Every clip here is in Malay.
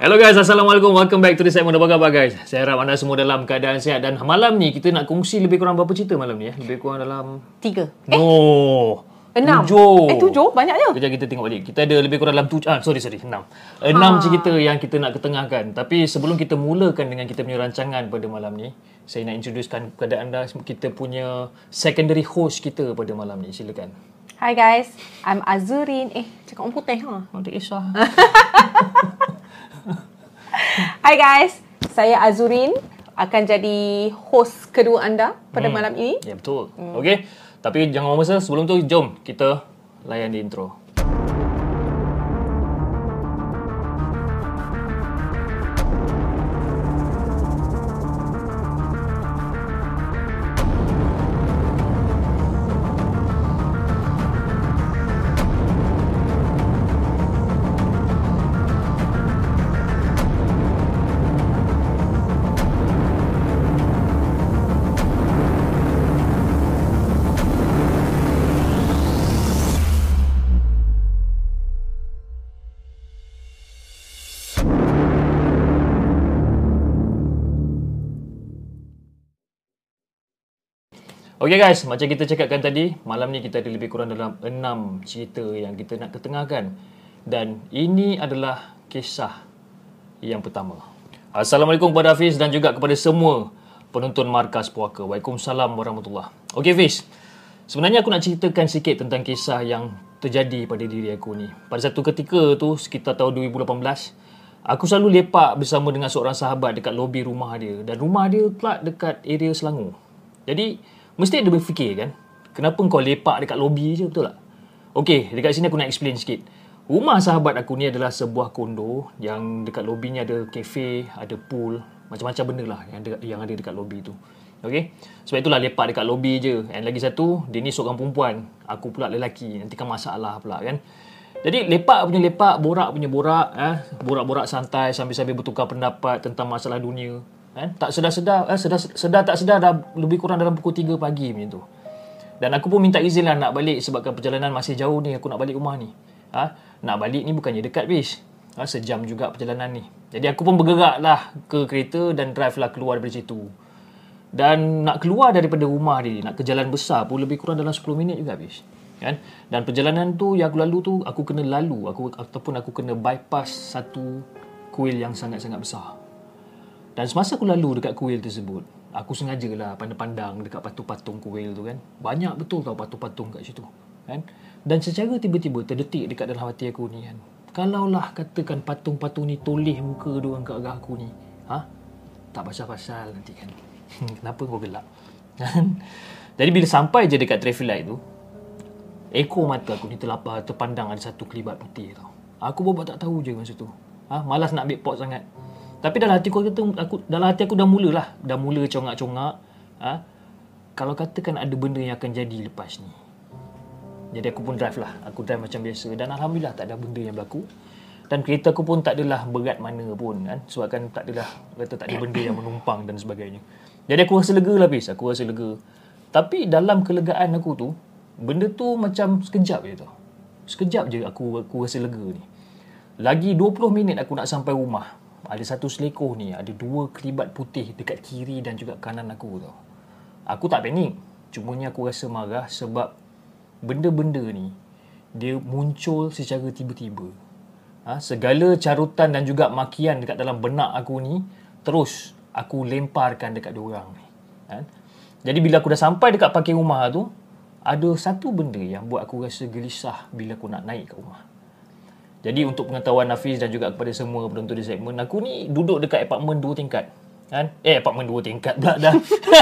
Hello guys, Assalamualaikum. Welcome back to the segment Apa khabar guys? Saya harap anda semua dalam keadaan sihat dan malam ni kita nak kongsi lebih kurang berapa cerita malam ni ya? Lebih kurang dalam Tiga. No. Enam. Tujuh. Eh, tujuh? Banyaknya. Kejap kita tengok balik. Kita ada lebih kurang dalam tujuh. Ah, sorry, sorry. Enam. Enam cerita yang kita nak ketengahkan. Tapi sebelum kita mulakan dengan kita punya rancangan pada malam ni, saya nak introducekan kepada anda kita punya secondary host kita pada malam ni. Silakan. Hi guys, I'm Azurin. Eh, cakap orang putih ha. Oh, tak Hi guys, saya Azurin akan jadi host kedua anda pada Hmm. malam ini. Ya, betul. Hmm. Okey. Tapi jangan masa sebelum tu jom kita layan di intro. Okey guys, macam kita cakapkan tadi, malam ni kita ada lebih kurang dalam enam cerita yang kita nak ketengahkan. Dan ini adalah kisah yang pertama. Assalamualaikum kepada Hafiz dan juga kepada semua penonton Markas Puaka. Waalaikumsalam warahmatullahi Okey Hafiz, sebenarnya aku nak ceritakan sikit tentang kisah yang terjadi pada diri aku ni. Pada satu ketika tu, sekitar tahun 2018, aku selalu lepak bersama dengan seorang sahabat dekat lobi rumah dia. Dan rumah dia pula dekat area Selangor. Jadi, mesti ada berfikir kan, kenapa kau lepak dekat lobi je, betul tak? Okey, dekat sini aku nak explain sikit. Rumah sahabat aku ni adalah sebuah kondo yang dekat lobi ni ada kafe, ada pool, macam-macam benda lah yang ada, yang ada dekat lobi tu. Okey. Sebab itulah lepak dekat lobi je. And lagi satu, dia ni seorang perempuan. Aku pula lelaki. Nanti kan masalah pula kan. Jadi lepak punya lepak, borak punya borak, eh, borak-borak santai sambil-sambil bertukar pendapat tentang masalah dunia. Kan? Tak sedar-sedar, eh, sedar, sedar tak sedar dah lebih kurang dalam pukul 3 pagi macam tu. Dan aku pun minta izin lah nak balik sebabkan perjalanan masih jauh ni aku nak balik rumah ni. Ha? Nak balik ni bukannya dekat bis. Ha? Sejam juga perjalanan ni. Jadi aku pun bergerak lah ke kereta dan drive lah keluar daripada situ. Dan nak keluar daripada rumah ni, nak ke jalan besar pun lebih kurang dalam 10 minit juga habis. Kan? Dan perjalanan tu yang aku lalu tu, aku kena lalu aku ataupun aku kena bypass satu kuil yang sangat-sangat besar. Dan semasa aku lalu dekat kuil tersebut, aku sengajalah pandang-pandang dekat patung-patung kuil tu kan. Banyak betul tau patung-patung kat situ. Kan? Dan secara tiba-tiba terdetik dekat dalam hati aku ni kan. Kalaulah katakan patung-patung ni toleh muka diorang kat arah aku ni. Ha? Tak pasal-pasal nanti kan. Kenapa kau gelak? Kan? Jadi bila sampai je dekat traffic light tu, ekor mata aku ni terlapar terpandang ada satu kelibat putih tau. Aku buat tak tahu je masa tu. Ha? Malas nak ambil pot sangat. Tapi dalam hati aku, kata, aku dalam hati aku dah mulalah, dah mula congak-congak. Ha? Kalau katakan ada benda yang akan jadi lepas ni. Jadi aku pun drive lah. Aku drive macam biasa. Dan Alhamdulillah tak ada benda yang berlaku. Dan kereta aku pun tak adalah berat mana pun kan. Sebab kan tak adalah, kata tak ada benda yang menumpang dan sebagainya. Jadi aku rasa lega lah bis. Aku rasa lega. Tapi dalam kelegaan aku tu, benda tu macam sekejap je tau. Sekejap je aku, aku rasa lega ni. Lagi 20 minit aku nak sampai rumah. Ada satu selekoh ni, ada dua kelibat putih dekat kiri dan juga kanan aku tau. Aku tak panik. Cumanya aku rasa marah sebab benda-benda ni dia muncul secara tiba-tiba. Ha, segala carutan dan juga makian dekat dalam benak aku ni terus aku lemparkan dekat diorang ni. Ha? Jadi bila aku dah sampai dekat parking rumah tu, ada satu benda yang buat aku rasa gelisah bila aku nak naik ke rumah. Jadi untuk pengetahuan Hafiz dan juga kepada semua penonton di segmen, aku ni duduk dekat apartmen dua tingkat. Kan? Eh, apartmen dua tingkat pula dah.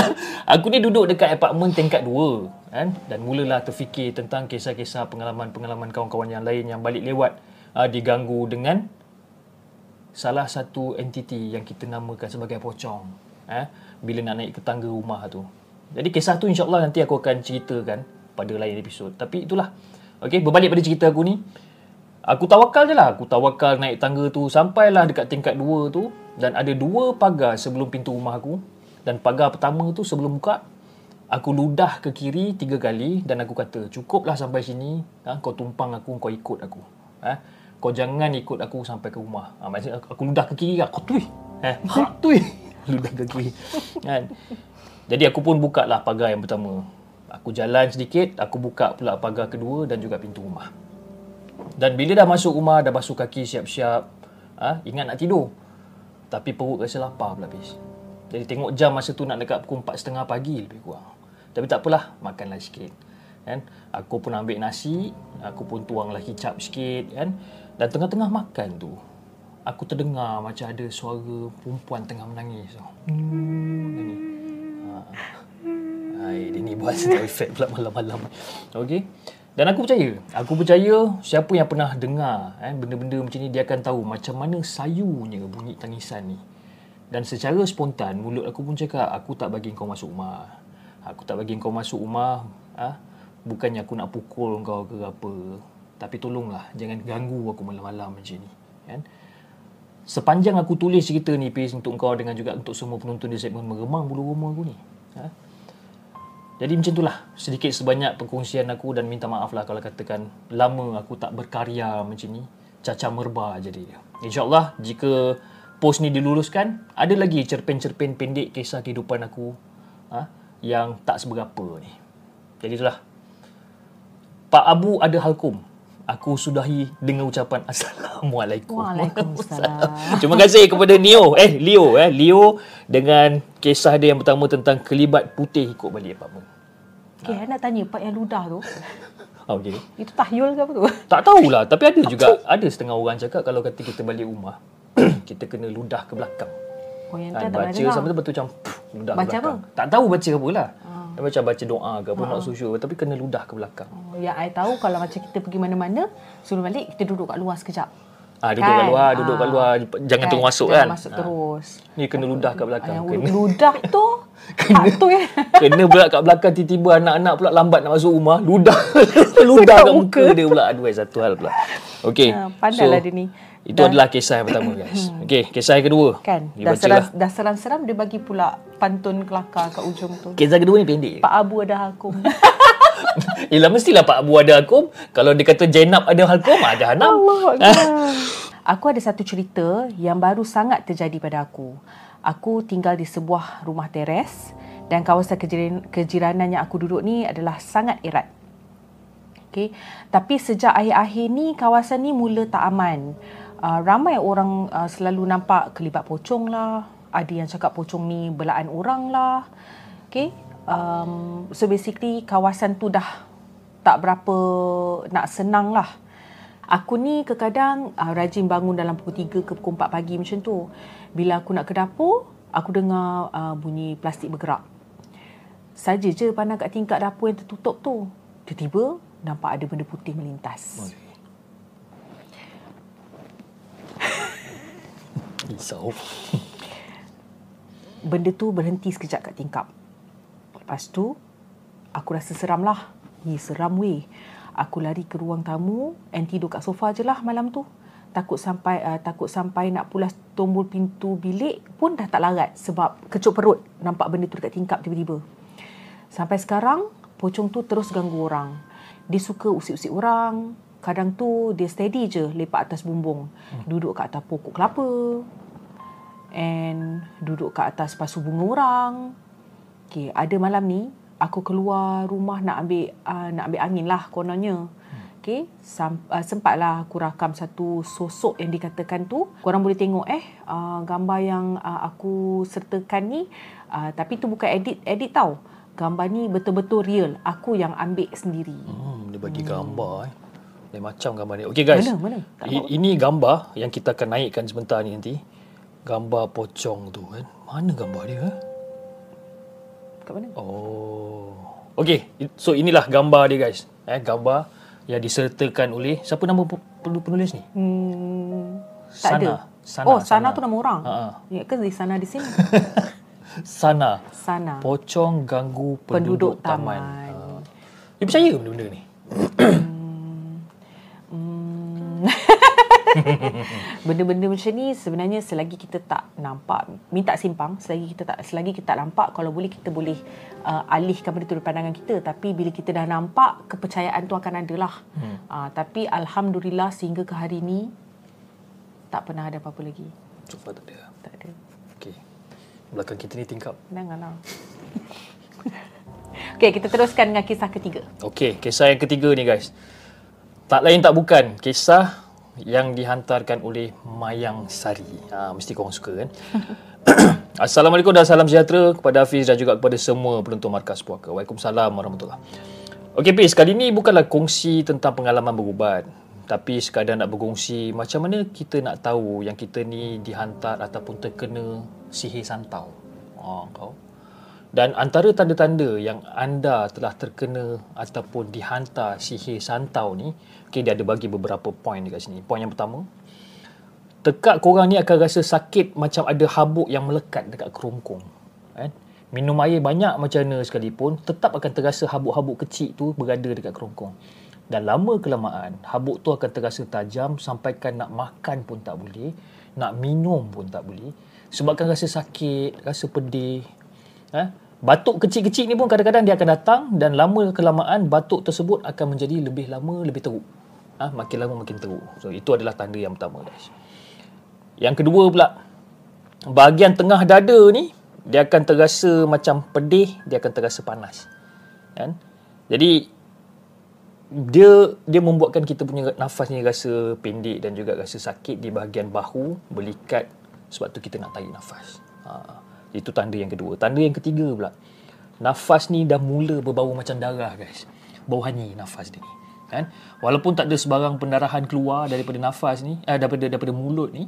aku ni duduk dekat apartmen tingkat dua. Kan? Dan mulalah terfikir tentang kisah-kisah pengalaman-pengalaman kawan-kawan yang lain yang balik lewat uh, diganggu dengan salah satu entiti yang kita namakan sebagai pocong. Eh? Bila nak naik ke tangga rumah tu. Jadi kisah tu insyaAllah nanti aku akan ceritakan pada lain episod. Tapi itulah. Okay, berbalik pada cerita aku ni. Aku tawakal je lah. Aku tawakal naik tangga tu. Sampailah dekat tingkat dua tu. Dan ada dua pagar sebelum pintu rumah aku. Dan pagar pertama tu sebelum buka. Aku ludah ke kiri tiga kali. Dan aku kata, cukuplah sampai sini. Ha, kau tumpang aku, kau ikut aku. Ha? kau jangan ikut aku sampai ke rumah. Ha, maksudnya aku, aku ludah ke kiri aku tui. Eh, ha, tui. ludah ke kiri. Kan? Jadi aku pun buka lah pagar yang pertama. Aku jalan sedikit, aku buka pula pagar kedua dan juga pintu rumah. Dan bila dah masuk rumah, dah basuh kaki siap-siap, ha, ingat nak tidur. Tapi perut rasa lapar pula habis. Jadi tengok jam masa tu nak dekat pukul 4.30 pagi lebih kurang. Tapi tak apalah, makanlah sikit. Kan? Aku pun ambil nasi, aku pun tuanglah kicap sikit kan. Dan tengah-tengah makan tu, aku terdengar macam ada suara perempuan tengah menangis. Hmm, ni. Ha. Hai, dia ni buat sound effect pula malam-malam. Okey. Dan aku percaya, aku percaya siapa yang pernah dengar eh, benda-benda macam ni dia akan tahu macam mana sayunya bunyi tangisan ni. Dan secara spontan mulut aku pun cakap aku tak bagi kau masuk rumah. Aku tak bagi kau masuk rumah. Ah, ha? bukannya aku nak pukul kau ke apa. Tapi tolonglah jangan ganggu aku malam-malam macam ni. Kan? Sepanjang aku tulis cerita ni Pis untuk kau dengan juga untuk semua penonton di segmen meremang bulu rumah aku ni. Ha? Jadi macam itulah sedikit sebanyak perkongsian aku dan minta maaf lah kalau katakan lama aku tak berkarya macam ni. Caca merba jadi dia. InsyaAllah jika post ni diluluskan, ada lagi cerpen-cerpen pendek kisah kehidupan aku ha, yang tak seberapa ni. Jadi itulah. Pak Abu ada halkum. Aku sudahi dengan ucapan Assalamualaikum. Waalaikumsalam. Terima kasih kepada Neo. Eh, Leo. Eh, Leo dengan kisah dia yang pertama tentang kelibat putih ikut balik apartment. Okay, ha. nak tanya part yang ludah tu. Oh, okay. Itu tahyul ke apa tu? Tak tahulah. Tapi ada juga, ada setengah orang cakap kalau kata kita balik rumah, kita kena ludah ke belakang. Oh, yang tu tak baca sampai tu betul macam pff, ludah Baca ke belakang. apa? Tak tahu baca apa lah. Ah. Dia macam baca doa ke apa, not so sure. Tapi kena ludah ke belakang. Oh, yang I tahu kalau macam kita pergi mana-mana, suruh balik, kita duduk kat luar sekejap. Ah, duduk kat Kan? luar, duduk kat Ah. luar. Jangan tunggu masuk jangan kan. masuk Ah. terus. Ni kena ludah kat belakang. Yang Kena, ludah tu, tak tu ya. kena pula kat belakang tiba-tiba anak-anak pula lambat nak masuk rumah. Ludah. ludah kat muka dia pula. Aduh, eh, satu hal pula. Okey. Ah, pandailah dia ni. Itu adalah kisah yang pertama guys. Okey, kisah yang kedua. Kan? Dah, seram, dah seram-seram, dia bagi pula pantun kelakar kat ujung tu. Kisah kedua ni pendek. Pak Abu ada hakum. Yelah mestilah Pak Abu ada hukum. Kalau dia kata Zainab ada hukum, ada Hanam. Aku ada satu cerita yang baru sangat terjadi pada aku. Aku tinggal di sebuah rumah teres dan kawasan kejiran, kejiranan yang aku duduk ni adalah sangat erat. Okay. Tapi sejak akhir-akhir ni kawasan ni mula tak aman. Uh, ramai orang uh, selalu nampak kelibat pocong lah. Ada yang cakap pocong ni belaan orang lah. Okay. Um, so basically kawasan tu dah tak berapa nak senang lah. Aku ni kadang uh, rajin bangun dalam pukul 3 ke pukul 4 pagi macam tu. Bila aku nak ke dapur, aku dengar uh, bunyi plastik bergerak. Saja je pandang kat tingkat dapur yang tertutup tu. Tiba-tiba nampak ada benda putih melintas. Risau. Benda tu berhenti sekejap kat tingkap. Lepas tu, aku rasa seram lah. Ni seram weh. Aku lari ke ruang tamu and tidur kat sofa je lah malam tu. Takut sampai uh, takut sampai nak pulas tombol pintu bilik pun dah tak larat sebab kecup perut nampak benda tu dekat tingkap tiba-tiba. Sampai sekarang, pocong tu terus ganggu orang. Dia suka usik-usik orang. Kadang tu dia steady je lepak atas bumbung. Duduk kat atas pokok kelapa. And duduk kat atas pasu bunga orang. Okay, ada malam ni, aku keluar rumah nak ambil uh, nak ambil angin lah kononnya. Okay, sam, uh, sempatlah aku rakam satu sosok yang dikatakan tu. Korang boleh tengok eh uh, gambar yang uh, aku sertakan ni. Uh, tapi tu bukan edit edit tau. Gambar ni betul-betul real. Aku yang ambil sendiri. Hmm, dia bagi gambar eh. Lain macam gambar ni. Okey guys. Mana, mana? Tak I, ini gambar yang kita akan naikkan sebentar ni nanti. Gambar pocong tu kan. Mana gambar dia? eh? Kat mana? Oh. Okey, so inilah gambar dia guys. Eh, gambar yang disertakan oleh siapa nama pe- pen- penulis ni? Hmm, tak Sana. ada. Sana, oh, Sana, Sana. tu nama orang. Ha, ha. Ya ke di sana di sini? Sana. Sana. Pocong ganggu Penduduk penduduk, taman. taman. Ha. Dia percaya benda-benda ni? Hmm. Benda-benda macam ni sebenarnya selagi kita tak nampak minta simpang, selagi kita tak selagi kita tak nampak kalau boleh kita boleh uh, alihkan benda tu dari pandangan kita tapi bila kita dah nampak kepercayaan tu akan ada lah. Hmm. Uh, tapi alhamdulillah sehingga ke hari ni tak pernah ada apa-apa lagi. So far tak ada. Tak ada. Okey. Belakang kita ni tingkap. Janganlah. Okey, kita teruskan dengan kisah ketiga. Okey, kisah yang ketiga ni guys. Tak lain tak bukan kisah yang dihantarkan oleh Mayang Sari. Ha, mesti korang suka kan? Assalamualaikum dan salam sejahtera kepada Hafiz dan juga kepada semua penonton Markas Puaka. Waalaikumsalam warahmatullahi Okey Fiz, kali ni bukanlah kongsi tentang pengalaman berubat. Tapi sekadar nak berkongsi macam mana kita nak tahu yang kita ni dihantar ataupun terkena sihir santau. Ha, kau. Dan antara tanda-tanda yang anda telah terkena ataupun dihantar sihir santau ni, okay, dia ada bagi beberapa poin dekat sini. Poin yang pertama, tekak korang ni akan rasa sakit macam ada habuk yang melekat dekat kerongkong. Kan? Minum air banyak macam mana sekalipun, tetap akan terasa habuk-habuk kecil tu berada dekat kerongkong. Dan lama kelamaan, habuk tu akan terasa tajam sampaikan nak makan pun tak boleh, nak minum pun tak boleh. Sebabkan rasa sakit, rasa pedih, Ha? Batuk kecil-kecil ni pun kadang-kadang dia akan datang dan lama kelamaan batuk tersebut akan menjadi lebih lama, lebih teruk. Ha? Makin lama makin teruk. So, itu adalah tanda yang pertama. Guys. Yang kedua pula, bahagian tengah dada ni, dia akan terasa macam pedih, dia akan terasa panas. Kan? Jadi, dia dia membuatkan kita punya nafas ni rasa pendek dan juga rasa sakit di bahagian bahu, belikat sebab tu kita nak tarik nafas. Ha. Itu tanda yang kedua. Tanda yang ketiga pula. Nafas ni dah mula berbau macam darah guys. Bau hanyi nafas dia ni. Kan? Walaupun tak ada sebarang pendarahan keluar daripada nafas ni, eh, daripada daripada mulut ni,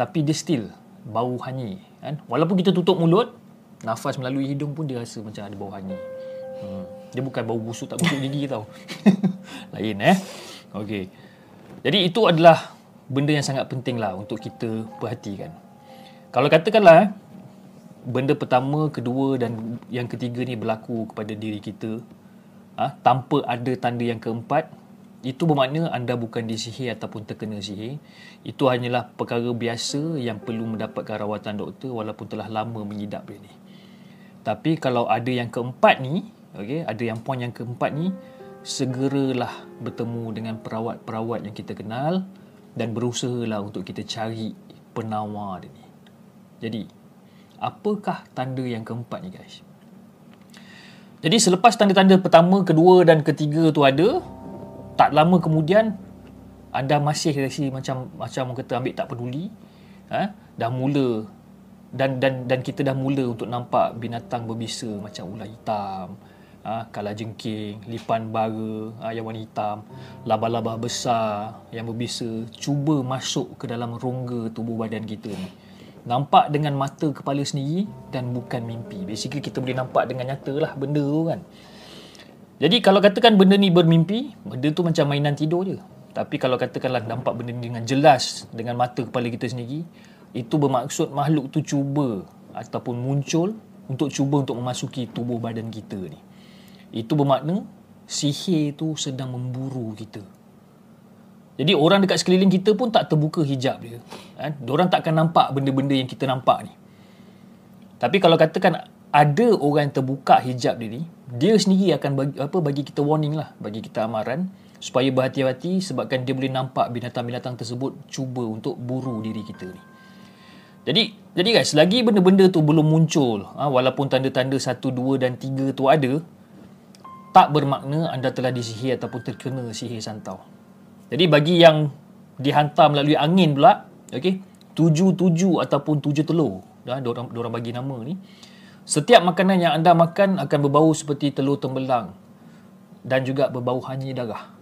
tapi dia still bau hanyi. Kan? Walaupun kita tutup mulut, nafas melalui hidung pun dia rasa macam ada bau hanyi. Hmm. Dia bukan bau busuk tak busuk gigi tau. Lain eh. Okey. Jadi itu adalah benda yang sangat penting lah untuk kita perhatikan. Kalau katakanlah eh, benda pertama, kedua dan yang ketiga ni berlaku kepada diri kita ha, tanpa ada tanda yang keempat itu bermakna anda bukan disihir ataupun terkena sihir. Itu hanyalah perkara biasa yang perlu mendapatkan rawatan doktor walaupun telah lama mengidap dia ni. Tapi kalau ada yang keempat ni okay, ada yang poin yang keempat ni segeralah bertemu dengan perawat-perawat yang kita kenal dan berusahalah untuk kita cari penawar dia ni. Jadi apakah tanda yang keempat ni guys? Jadi selepas tanda-tanda pertama, kedua dan ketiga tu ada tak lama kemudian anda masih rasa macam macam orang kata ambil tak peduli ha? dah mula dan dan dan kita dah mula untuk nampak binatang berbisa macam ular hitam ha, kala jengking, lipan bara ha, yang warna hitam, laba-laba besar yang berbisa cuba masuk ke dalam rongga tubuh badan kita ni nampak dengan mata kepala sendiri dan bukan mimpi. Basically kita boleh nampak dengan nyata lah benda tu kan. Jadi kalau katakan benda ni bermimpi, benda tu macam mainan tidur je. Tapi kalau katakanlah nampak benda ni dengan jelas dengan mata kepala kita sendiri, itu bermaksud makhluk tu cuba ataupun muncul untuk cuba untuk memasuki tubuh badan kita ni. Itu bermakna sihir tu sedang memburu kita. Jadi orang dekat sekeliling kita pun tak terbuka hijab dia. Kan? Diorang tak akan nampak benda-benda yang kita nampak ni. Tapi kalau katakan ada orang yang terbuka hijab dia ni, dia sendiri akan bagi, apa, bagi kita warning lah, bagi kita amaran supaya berhati-hati sebabkan dia boleh nampak binatang-binatang tersebut cuba untuk buru diri kita ni. Jadi, jadi guys, selagi benda-benda tu belum muncul, ha, walaupun tanda-tanda 1, 2 dan 3 tu ada, tak bermakna anda telah disihir ataupun terkena sihir santau. Jadi bagi yang dihantar melalui angin pula, okey, tuju-tuju ataupun tuju telur, dah orang orang bagi nama ni. Setiap makanan yang anda makan akan berbau seperti telur tembelang dan juga berbau hanyi darah.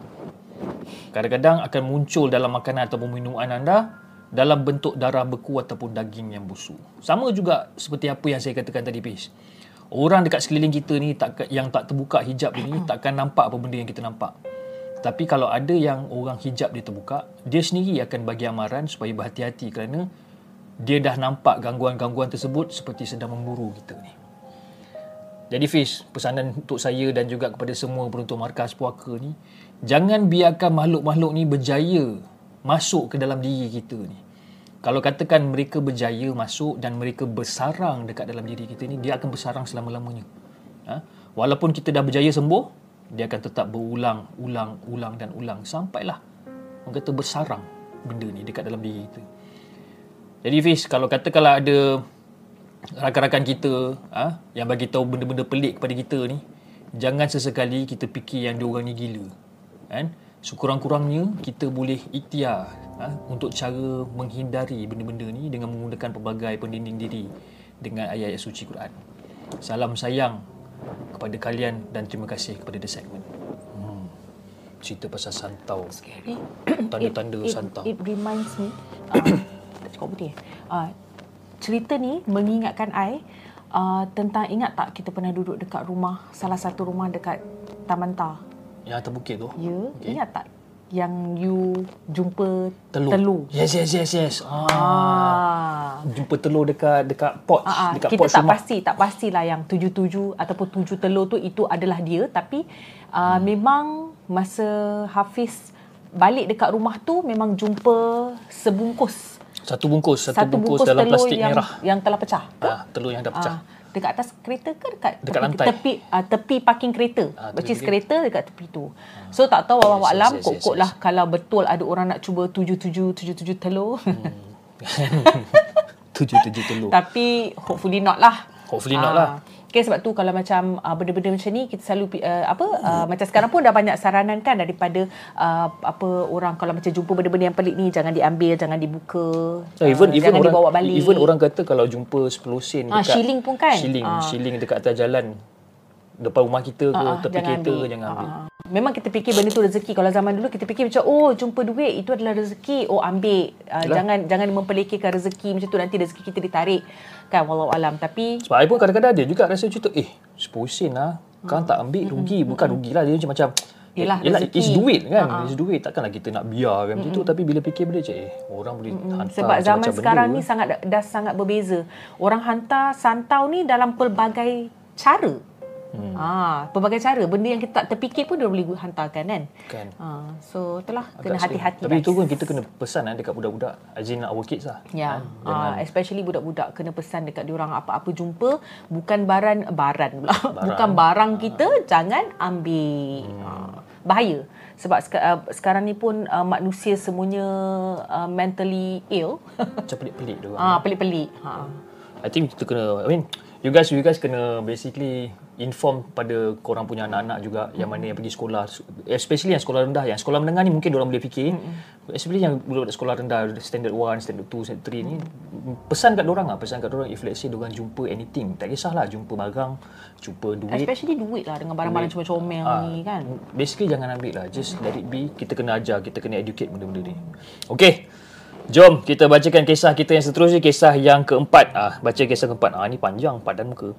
Kadang-kadang akan muncul dalam makanan ataupun minuman anda dalam bentuk darah beku ataupun daging yang busuk. Sama juga seperti apa yang saya katakan tadi, Pis. Orang dekat sekeliling kita ni tak, yang tak terbuka hijab ni takkan nampak apa benda yang kita nampak. Tapi kalau ada yang orang hijab dia terbuka, dia sendiri akan bagi amaran supaya berhati-hati kerana dia dah nampak gangguan-gangguan tersebut seperti sedang memburu kita ni. Jadi Fiz, pesanan untuk saya dan juga kepada semua penonton markas puaka ni, jangan biarkan makhluk-makhluk ni berjaya masuk ke dalam diri kita ni. Kalau katakan mereka berjaya masuk dan mereka bersarang dekat dalam diri kita ni, dia akan bersarang selama-lamanya. Ha? Walaupun kita dah berjaya sembuh, dia akan tetap berulang, ulang, ulang dan ulang sampailah orang kata bersarang benda ni dekat dalam diri kita. Jadi Fiz, kalau katakanlah ada rakan-rakan kita ha, yang bagi tahu benda-benda pelik kepada kita ni, jangan sesekali kita fikir yang diorang ni gila. Kan? Sekurang-kurangnya kita boleh ikhtiar ha, untuk cara menghindari benda-benda ni dengan menggunakan pelbagai pendinding diri dengan ayat-ayat suci Quran. Salam sayang kepada kalian dan terima kasih kepada The Segment. Hmm. Cerita pasal santau. Scary. Tanda-tanda it, santau. It, reminds me. Uh, tak cakap putih. Uh, cerita ni mengingatkan I uh, tentang ingat tak kita pernah duduk dekat rumah salah satu rumah dekat Taman Tar. Yang atas bukit tu. Ya, Okey. ingat tak yang you jumpa Telur. telur. Yes, yes, yes, yes. Ah. Ah. Jumpa telur dekat dekat pot, Ah, ah. dekat kita pot tak rumah. pasti, tak pastilah yang tujuh-tujuh ataupun tujuh telur tu itu adalah dia tapi uh, Hmm. memang masa Hafiz balik dekat rumah tu memang jumpa sebungkus Satu bungkus, satu, bungkus, dalam telur plastik yang, merah. yang telah pecah. Ah, telur yang dah pecah. Ah, dekat atas kereta ke dekat Dekat tepi, lantai. tepi uh, tepi parking kereta. Ah, Which is kereta. dekat tepi tu. So tak tahu Yes, yes, alam yes, yes, kok-kok yes. lah kalau betul ada orang nak cuba tujuh-tujuh tujuh-tujuh telur. Tujuh-tujuh telur. Tapi hopefully not lah. Hopefully not lah. Okay, sebab tu kalau macam uh, benda-benda macam ni kita selalu uh, apa uh, macam sekarang pun dah banyak saranan kan daripada uh, apa orang kalau macam jumpa benda-benda yang pelik ni jangan diambil, jangan dibuka. So, even uh, even jangan orang dibawa balik. even orang kata kalau jumpa 10 sen Ah, dekat shilling pun kan? Shilling, Ah. shilling dekat atas jalan depan rumah kita ke Ah, tepi kereta ke jangan ambil. Ah. Memang kita fikir benda tu rezeki. Kalau zaman dulu kita fikir macam oh jumpa duit itu adalah rezeki. Oh ambil. Uh, Yalah. jangan jangan memperlekehkan rezeki macam tu nanti rezeki kita ditarik. Kan wallahu alam. Tapi Sebab I pun kadang-kadang ada juga rasa macam tu, eh 10 sen lah. Kan tak ambil rugi. Bukan rugi lah. Dia macam macam Yelah, Yelah, rezeki. it's duit kan. Ha-ha. It's duit. Takkanlah kita nak biarkan macam tu. Tapi bila fikir benda macam, eh orang boleh hantar sebab zaman macam-macam sekarang benda. ni sangat dah sangat berbeza. Orang hantar santau ni dalam pelbagai cara. Hmm. Ah, pelbagai cara. Benda yang kita tak terfikir pun dia boleh hantarkan kan. Kan. Ah, so itulah Agak kena hati-hati. Tapi guys. itu pun kita kena pesan eh, dekat budak-budak. As in our kids lah. Ya, Kan? uh, especially budak-budak kena pesan dekat diorang apa-apa jumpa bukan barang barang pula. Bukan barang kita jangan ambil. Hmm. Uh, bahaya. Sebab uh, sekarang ni pun uh, manusia semuanya uh, mentally ill. Macam pelik-pelik dia orang. Ah, pelik-pelik. Ha. I think kita kena I mean you guys you guys kena basically inform pada korang punya anak-anak juga mm. yang mana yang pergi sekolah especially yang sekolah rendah yang sekolah menengah ni mungkin orang boleh fikir mm. especially yang budak sekolah rendah standard 1 standard 2 standard 3 ni pesan kat orang lah pesan kat orang if let's say orang jumpa anything tak kisahlah jumpa barang jumpa duit Especially duit lah dengan barang-barang comel-comel Ah, ni kan. Basically jangan ambil lah. Just let it be. Kita kena ajar, kita kena educate benda-benda ni. Okay. Jom kita bacakan kisah kita yang seterusnya. Kisah yang keempat. Ah, baca kisah keempat. Ah, ni panjang, padan muka.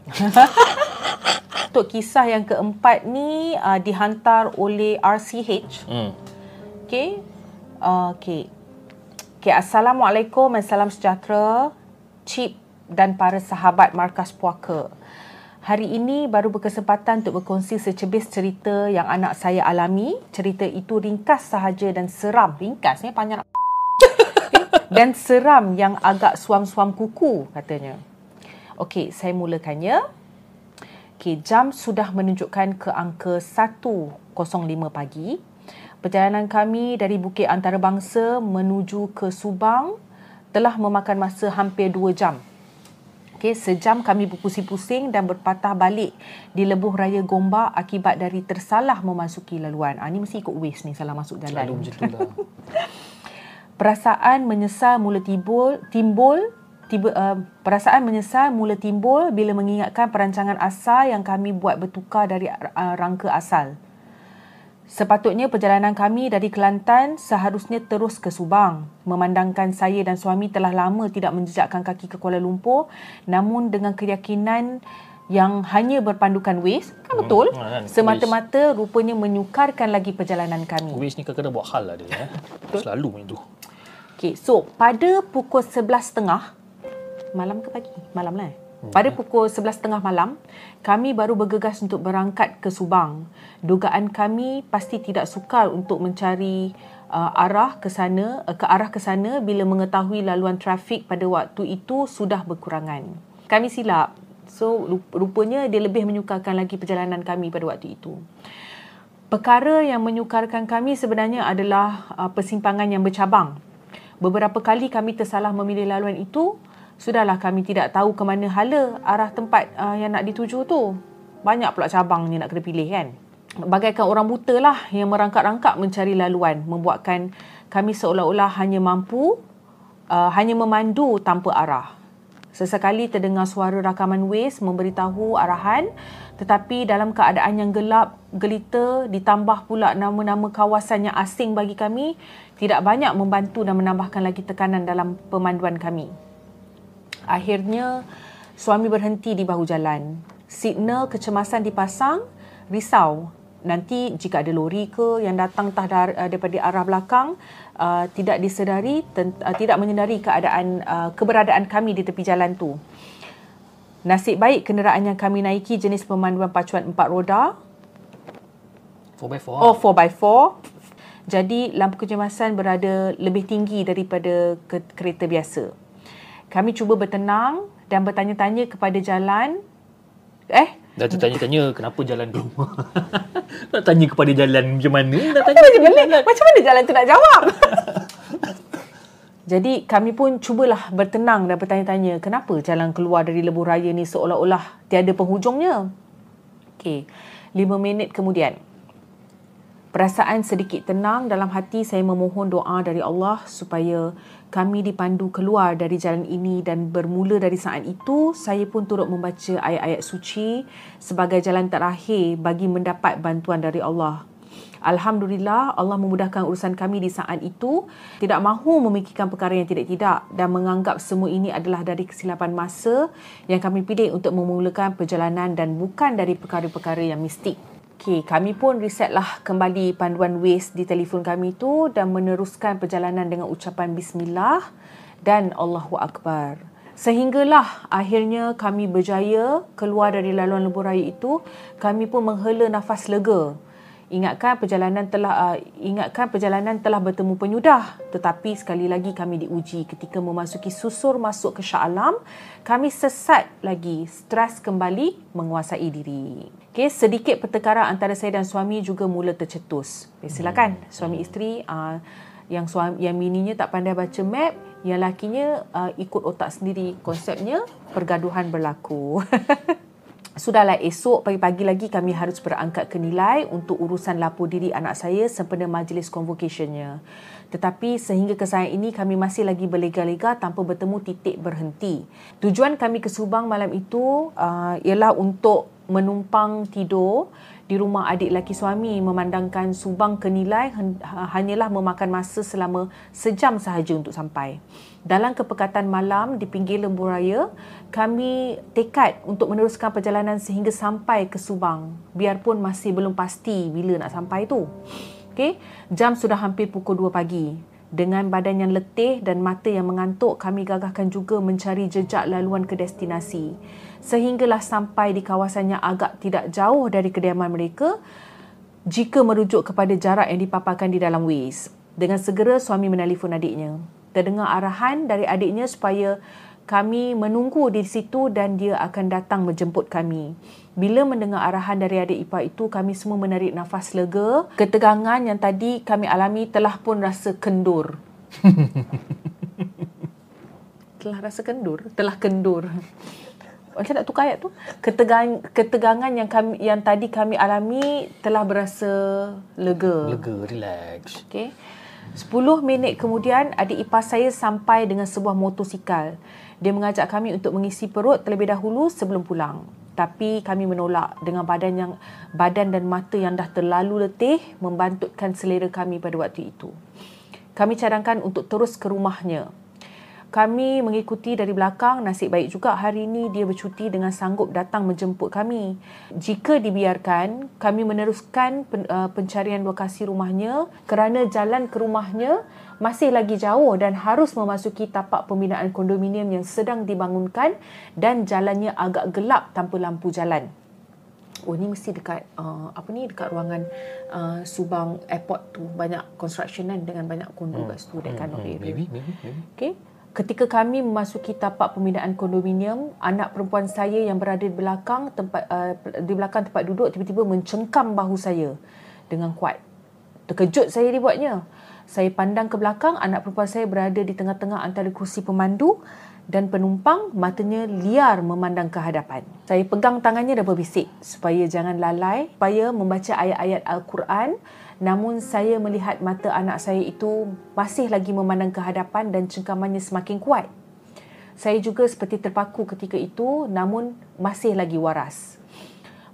Untuk kisah yang keempat ni uh, dihantar oleh RCH. Hmm. Okay. Uh, okay. Okay. Assalamualaikum dan salam sejahtera. Cip dan para sahabat Markas Puaka. Hari ini baru berkesempatan untuk berkongsi secebis cerita yang anak saya alami. Cerita itu ringkas sahaja dan seram. Ringkas ni panjang dan seram yang agak suam-suam kuku katanya. Okey, saya mulakannya. Okey, jam sudah menunjukkan ke angka 1.05 pagi. Perjalanan kami dari Bukit Antarabangsa menuju ke Subang telah memakan masa hampir 2 jam. Okey, sejam kami berpusing-pusing dan berpatah balik di lebuh raya Gombak akibat dari tersalah memasuki laluan. Ah, ni mesti ikut waste ni salah masuk jalan. Selalu macam tu lah. Perasaan menyesal mula timbul, timbul tiba, uh, perasaan menyesal mula timbul bila mengingatkan perancangan asal yang kami buat bertukar dari uh, rangka asal. Sepatutnya perjalanan kami dari Kelantan seharusnya terus ke Subang. Memandangkan saya dan suami telah lama tidak menjejakkan kaki ke Kuala Lumpur namun dengan keyakinan yang hanya berpandukan Waze, kan betul? ha, kan, Semata-mata rupanya menyukarkan lagi perjalanan kami. Waze ni kadang-kadang buat hal lah dia. Eh. Selalu macam tu. Okay, so pada pukul 11.30 malam ke pagi? Malam lah. eh? Pada pukul 11.30 malam, kami baru bergegas untuk berangkat ke Subang. Dugaan kami pasti tidak sukar untuk mencari uh, arah ke sana, uh, ke arah ke sana bila mengetahui laluan trafik pada waktu itu sudah berkurangan. Kami silap. So rupanya dia lebih menyukarkan lagi perjalanan kami pada waktu itu. Perkara yang menyukarkan kami sebenarnya adalah uh, persimpangan yang bercabang. Beberapa kali kami tersalah memilih laluan itu Sudahlah kami tidak tahu ke mana hala arah tempat uh, yang nak dituju tu. Banyak pula cabang ni nak kena pilih kan. Bagaikan orang buta lah yang merangkak-rangkak mencari laluan. Membuatkan kami seolah-olah hanya mampu, uh, hanya memandu tanpa arah. Sesekali terdengar suara rakaman Waze memberitahu arahan tetapi dalam keadaan yang gelap, gelita ditambah pula nama-nama kawasan yang asing bagi kami tidak banyak membantu dan menambahkan lagi tekanan dalam pemanduan kami. Akhirnya suami berhenti di bahu jalan. Signal kecemasan dipasang, risau. Nanti jika ada lori ke yang datang tah uh, daripada arah belakang uh, tidak disedari uh, tidak menyedari keadaan uh, keberadaan kami di tepi jalan tu. Nasib baik kenderaan yang kami naiki jenis pemanduan pacuan empat roda 4x4. Oh, 4x4. Jadi lampu kecemasan berada lebih tinggi daripada kereta biasa. Kami cuba bertenang dan bertanya-tanya kepada jalan. Eh? Dah tertanya-tanya kenapa jalan tu. nak tanya kepada jalan macam mana? Nak tanya macam mana? Macam mana jalan tu nak jawab? Jadi kami pun cubalah bertenang dan bertanya-tanya kenapa jalan keluar dari lebuh raya ni seolah-olah tiada penghujungnya. Okey. Lima minit kemudian. Perasaan sedikit tenang dalam hati saya memohon doa dari Allah supaya kami dipandu keluar dari jalan ini dan bermula dari saat itu saya pun turut membaca ayat-ayat suci sebagai jalan terakhir bagi mendapat bantuan dari Allah. Alhamdulillah Allah memudahkan urusan kami di saat itu tidak mahu memikirkan perkara yang tidak-tidak dan menganggap semua ini adalah dari kesilapan masa yang kami pilih untuk memulakan perjalanan dan bukan dari perkara-perkara yang mistik. Okey, kami pun resetlah kembali panduan Waze di telefon kami tu dan meneruskan perjalanan dengan ucapan bismillah dan Allahu akbar. Sehinggalah akhirnya kami berjaya keluar dari laluan lebuh raya itu, kami pun menghela nafas lega Ingatkan perjalanan telah uh, ingatkan perjalanan telah bertemu penyudah tetapi sekali lagi kami diuji ketika memasuki susur masuk ke Shah Alam kami sesat lagi stres kembali menguasai diri. Okey sedikit pertengkaran antara saya dan suami juga mula tercetus. Okay, silakan hmm. suami isteri uh, yang suami yang mininya tak pandai baca map yang lakinya uh, ikut otak sendiri konsepnya pergaduhan berlaku. Sudahlah esok pagi-pagi lagi kami harus berangkat ke nilai untuk urusan lapor diri anak saya sempena majlis convocationnya. Tetapi sehingga ke saat ini kami masih lagi berlega-lega tanpa bertemu titik berhenti. Tujuan kami ke Subang malam itu uh, ialah untuk menumpang tidur di rumah adik laki suami memandangkan Subang ke nilai hanyalah memakan masa selama sejam sahaja untuk sampai. Dalam kepekatan malam di pinggir lembu raya, kami tekad untuk meneruskan perjalanan sehingga sampai ke Subang biarpun masih belum pasti bila nak sampai tu. Okay? Jam sudah hampir pukul 2 pagi. Dengan badan yang letih dan mata yang mengantuk, kami gagahkan juga mencari jejak laluan ke destinasi. Sehinggalah sampai di kawasan yang agak tidak jauh dari kediaman mereka jika merujuk kepada jarak yang dipaparkan di dalam Waze. Dengan segera suami menelpon adiknya. Terdengar arahan dari adiknya supaya kami menunggu di situ dan dia akan datang menjemput kami. Bila mendengar arahan dari adik ipar itu, kami semua menarik nafas lega. Ketegangan yang tadi kami alami telah pun rasa kendur. telah rasa kendur? Telah kendur. Macam nak tukar ayat tu? Ketegang, ketegangan yang kami yang tadi kami alami telah berasa lega. Lega, relax. Okay. 10 minit kemudian, adik ipar saya sampai dengan sebuah motosikal. Dia mengajak kami untuk mengisi perut terlebih dahulu sebelum pulang. Tapi kami menolak dengan badan yang badan dan mata yang dah terlalu letih membantutkan selera kami pada waktu itu. Kami cadangkan untuk terus ke rumahnya. Kami mengikuti dari belakang. Nasib baik juga hari ini dia bercuti dengan sanggup datang menjemput kami. Jika dibiarkan, kami meneruskan uh, pencarian lokasi rumahnya kerana jalan ke rumahnya masih lagi jauh dan harus memasuki tapak pembinaan kondominium yang sedang dibangunkan dan jalannya agak gelap tanpa lampu jalan. Oh ni mesti dekat uh, apa ni dekat ruangan uh, Subang Airport tu banyak construction kan dengan banyak kondo hmm. kat situ that kind of Hmm, area. Maybe, maybe, maybe. Okay. Ketika kami memasuki tapak pembinaan kondominium, anak perempuan saya yang berada di belakang tempat uh, di belakang tempat duduk tiba-tiba mencengkam bahu saya dengan kuat. Terkejut saya dibuatnya. Saya pandang ke belakang, anak perempuan saya berada di tengah-tengah antara kursi pemandu dan penumpang, matanya liar memandang ke hadapan. Saya pegang tangannya dan berbisik supaya jangan lalai, supaya membaca ayat-ayat Al-Quran Namun saya melihat mata anak saya itu masih lagi memandang ke hadapan dan cengkamannya semakin kuat. Saya juga seperti terpaku ketika itu namun masih lagi waras.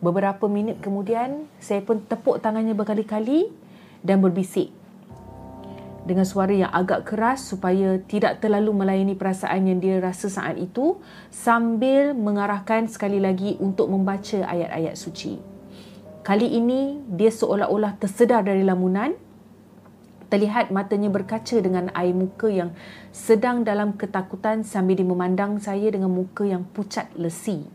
Beberapa minit kemudian, saya pun tepuk tangannya berkali-kali dan berbisik dengan suara yang agak keras supaya tidak terlalu melayani perasaan yang dia rasa saat itu sambil mengarahkan sekali lagi untuk membaca ayat-ayat suci. Kali ini dia seolah-olah tersedar dari lamunan. Terlihat matanya berkaca dengan air muka yang sedang dalam ketakutan sambil memandang saya dengan muka yang pucat lesi.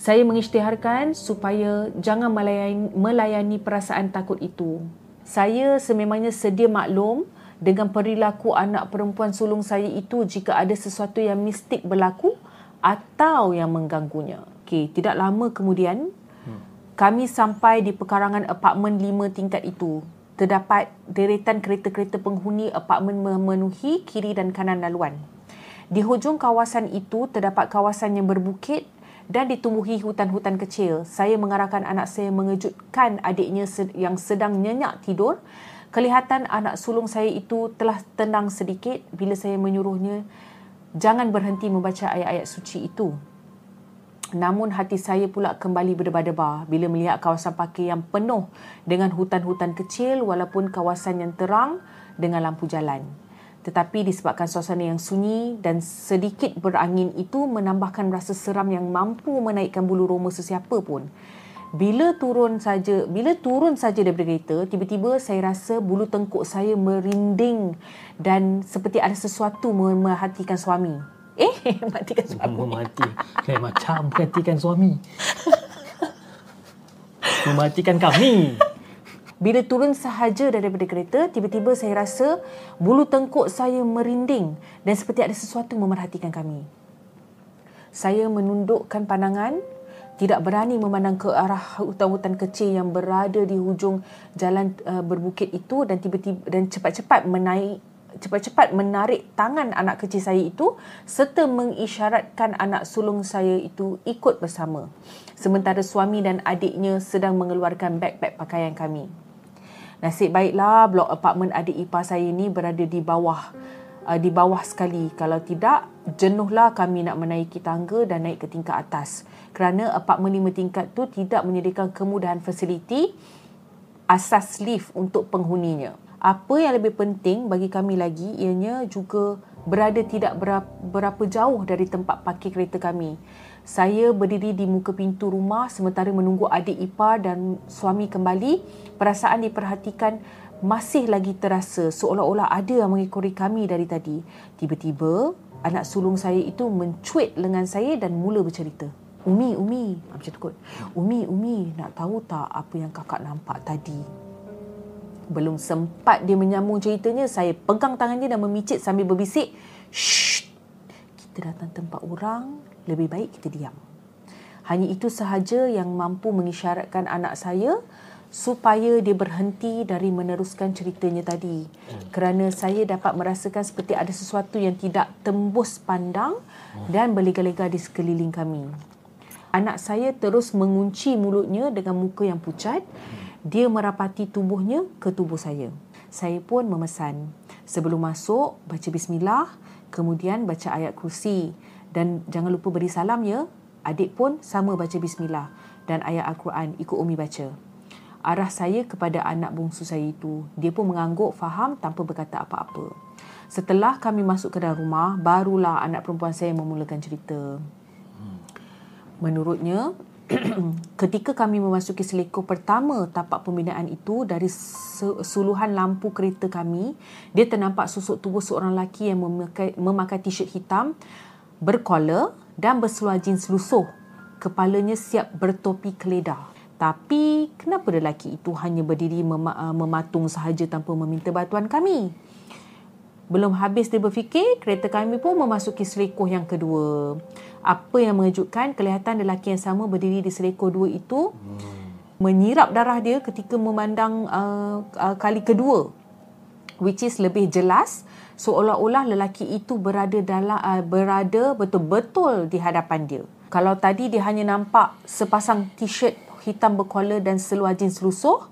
Saya mengisytiharkan supaya jangan melayani, melayani perasaan takut itu. Saya sememangnya sedia maklum dengan perilaku anak perempuan sulung saya itu jika ada sesuatu yang mistik berlaku atau yang mengganggunya. Okey, tidak lama kemudian kami sampai di pekarangan apartmen lima tingkat itu. Terdapat deretan kereta-kereta penghuni apartmen memenuhi kiri dan kanan laluan. Di hujung kawasan itu terdapat kawasan yang berbukit dan ditumbuhi hutan-hutan kecil. Saya mengarahkan anak saya mengejutkan adiknya yang sedang nyenyak tidur. Kelihatan anak sulung saya itu telah tenang sedikit bila saya menyuruhnya jangan berhenti membaca ayat-ayat suci itu. Namun hati saya pula kembali berdebar-debar bila melihat kawasan parkir yang penuh dengan hutan-hutan kecil walaupun kawasan yang terang dengan lampu jalan. Tetapi disebabkan suasana yang sunyi dan sedikit berangin itu menambahkan rasa seram yang mampu menaikkan bulu roma sesiapa pun. Bila turun saja, bila turun saja daripada kereta, tiba-tiba saya rasa bulu tengkuk saya merinding dan seperti ada sesuatu memerhatikan suami. Eh, matikan suami. Memati. Lain macam matikan suami. Mematikan kami. Bila turun sahaja daripada kereta, tiba-tiba saya rasa bulu tengkuk saya merinding dan seperti ada sesuatu memerhatikan kami. Saya menundukkan pandangan, tidak berani memandang ke arah hutan-hutan kecil yang berada di hujung jalan uh, berbukit itu dan tiba-tiba dan cepat-cepat menaik cepat-cepat menarik tangan anak kecil saya itu serta mengisyaratkan anak sulung saya itu ikut bersama. Sementara suami dan adiknya sedang mengeluarkan beg-beg pakaian kami. Nasib baiklah blok apartmen adik ipar saya ini berada di bawah uh, di bawah sekali. Kalau tidak, jenuhlah kami nak menaiki tangga dan naik ke tingkat atas. Kerana apartmen lima tingkat tu tidak menyediakan kemudahan fasiliti asas lift untuk penghuninya apa yang lebih penting bagi kami lagi ianya juga berada tidak berapa jauh dari tempat parkir kereta kami. Saya berdiri di muka pintu rumah sementara menunggu adik ipar dan suami kembali. Perasaan diperhatikan masih lagi terasa seolah-olah ada yang mengikori kami dari tadi. Tiba-tiba, anak sulung saya itu mencuit lengan saya dan mula bercerita. Umi, Umi, macam tu kot. Umi, Umi, nak tahu tak apa yang kakak nampak tadi? Belum sempat dia menyambung ceritanya, saya pegang tangannya dan memicit sambil berbisik, Shh, kita datang tempat orang, lebih baik kita diam. Hanya itu sahaja yang mampu mengisyaratkan anak saya supaya dia berhenti dari meneruskan ceritanya tadi. Kerana saya dapat merasakan seperti ada sesuatu yang tidak tembus pandang dan berlega-lega di sekeliling kami. Anak saya terus mengunci mulutnya dengan muka yang pucat dia merapati tubuhnya ke tubuh saya. Saya pun memesan. Sebelum masuk, baca bismillah, kemudian baca ayat kursi. Dan jangan lupa beri salam ya. Adik pun sama baca bismillah dan ayat Al-Quran ikut Umi baca. Arah saya kepada anak bungsu saya itu. Dia pun mengangguk faham tanpa berkata apa-apa. Setelah kami masuk ke dalam rumah, barulah anak perempuan saya memulakan cerita. Menurutnya, ketika kami memasuki selekor pertama tapak pembinaan itu dari suluhan lampu kereta kami, dia ternampak susuk tubuh seorang lelaki yang memakai, memakai t-shirt hitam, berkola dan berseluar jeans lusuh. Kepalanya siap bertopi keledar. Tapi kenapa lelaki itu hanya berdiri mem- mematung sahaja tanpa meminta bantuan kami? Belum habis dia berfikir, kereta kami pun memasuki selekoh yang kedua. Apa yang mengejutkan, kelihatan lelaki yang sama berdiri di selekoh dua itu hmm. menyirap darah dia ketika memandang uh, uh, kali kedua. Which is lebih jelas, seolah-olah lelaki itu berada dalam uh, berada betul-betul di hadapan dia. Kalau tadi dia hanya nampak sepasang t-shirt hitam berkola dan seluar jeans lusuh,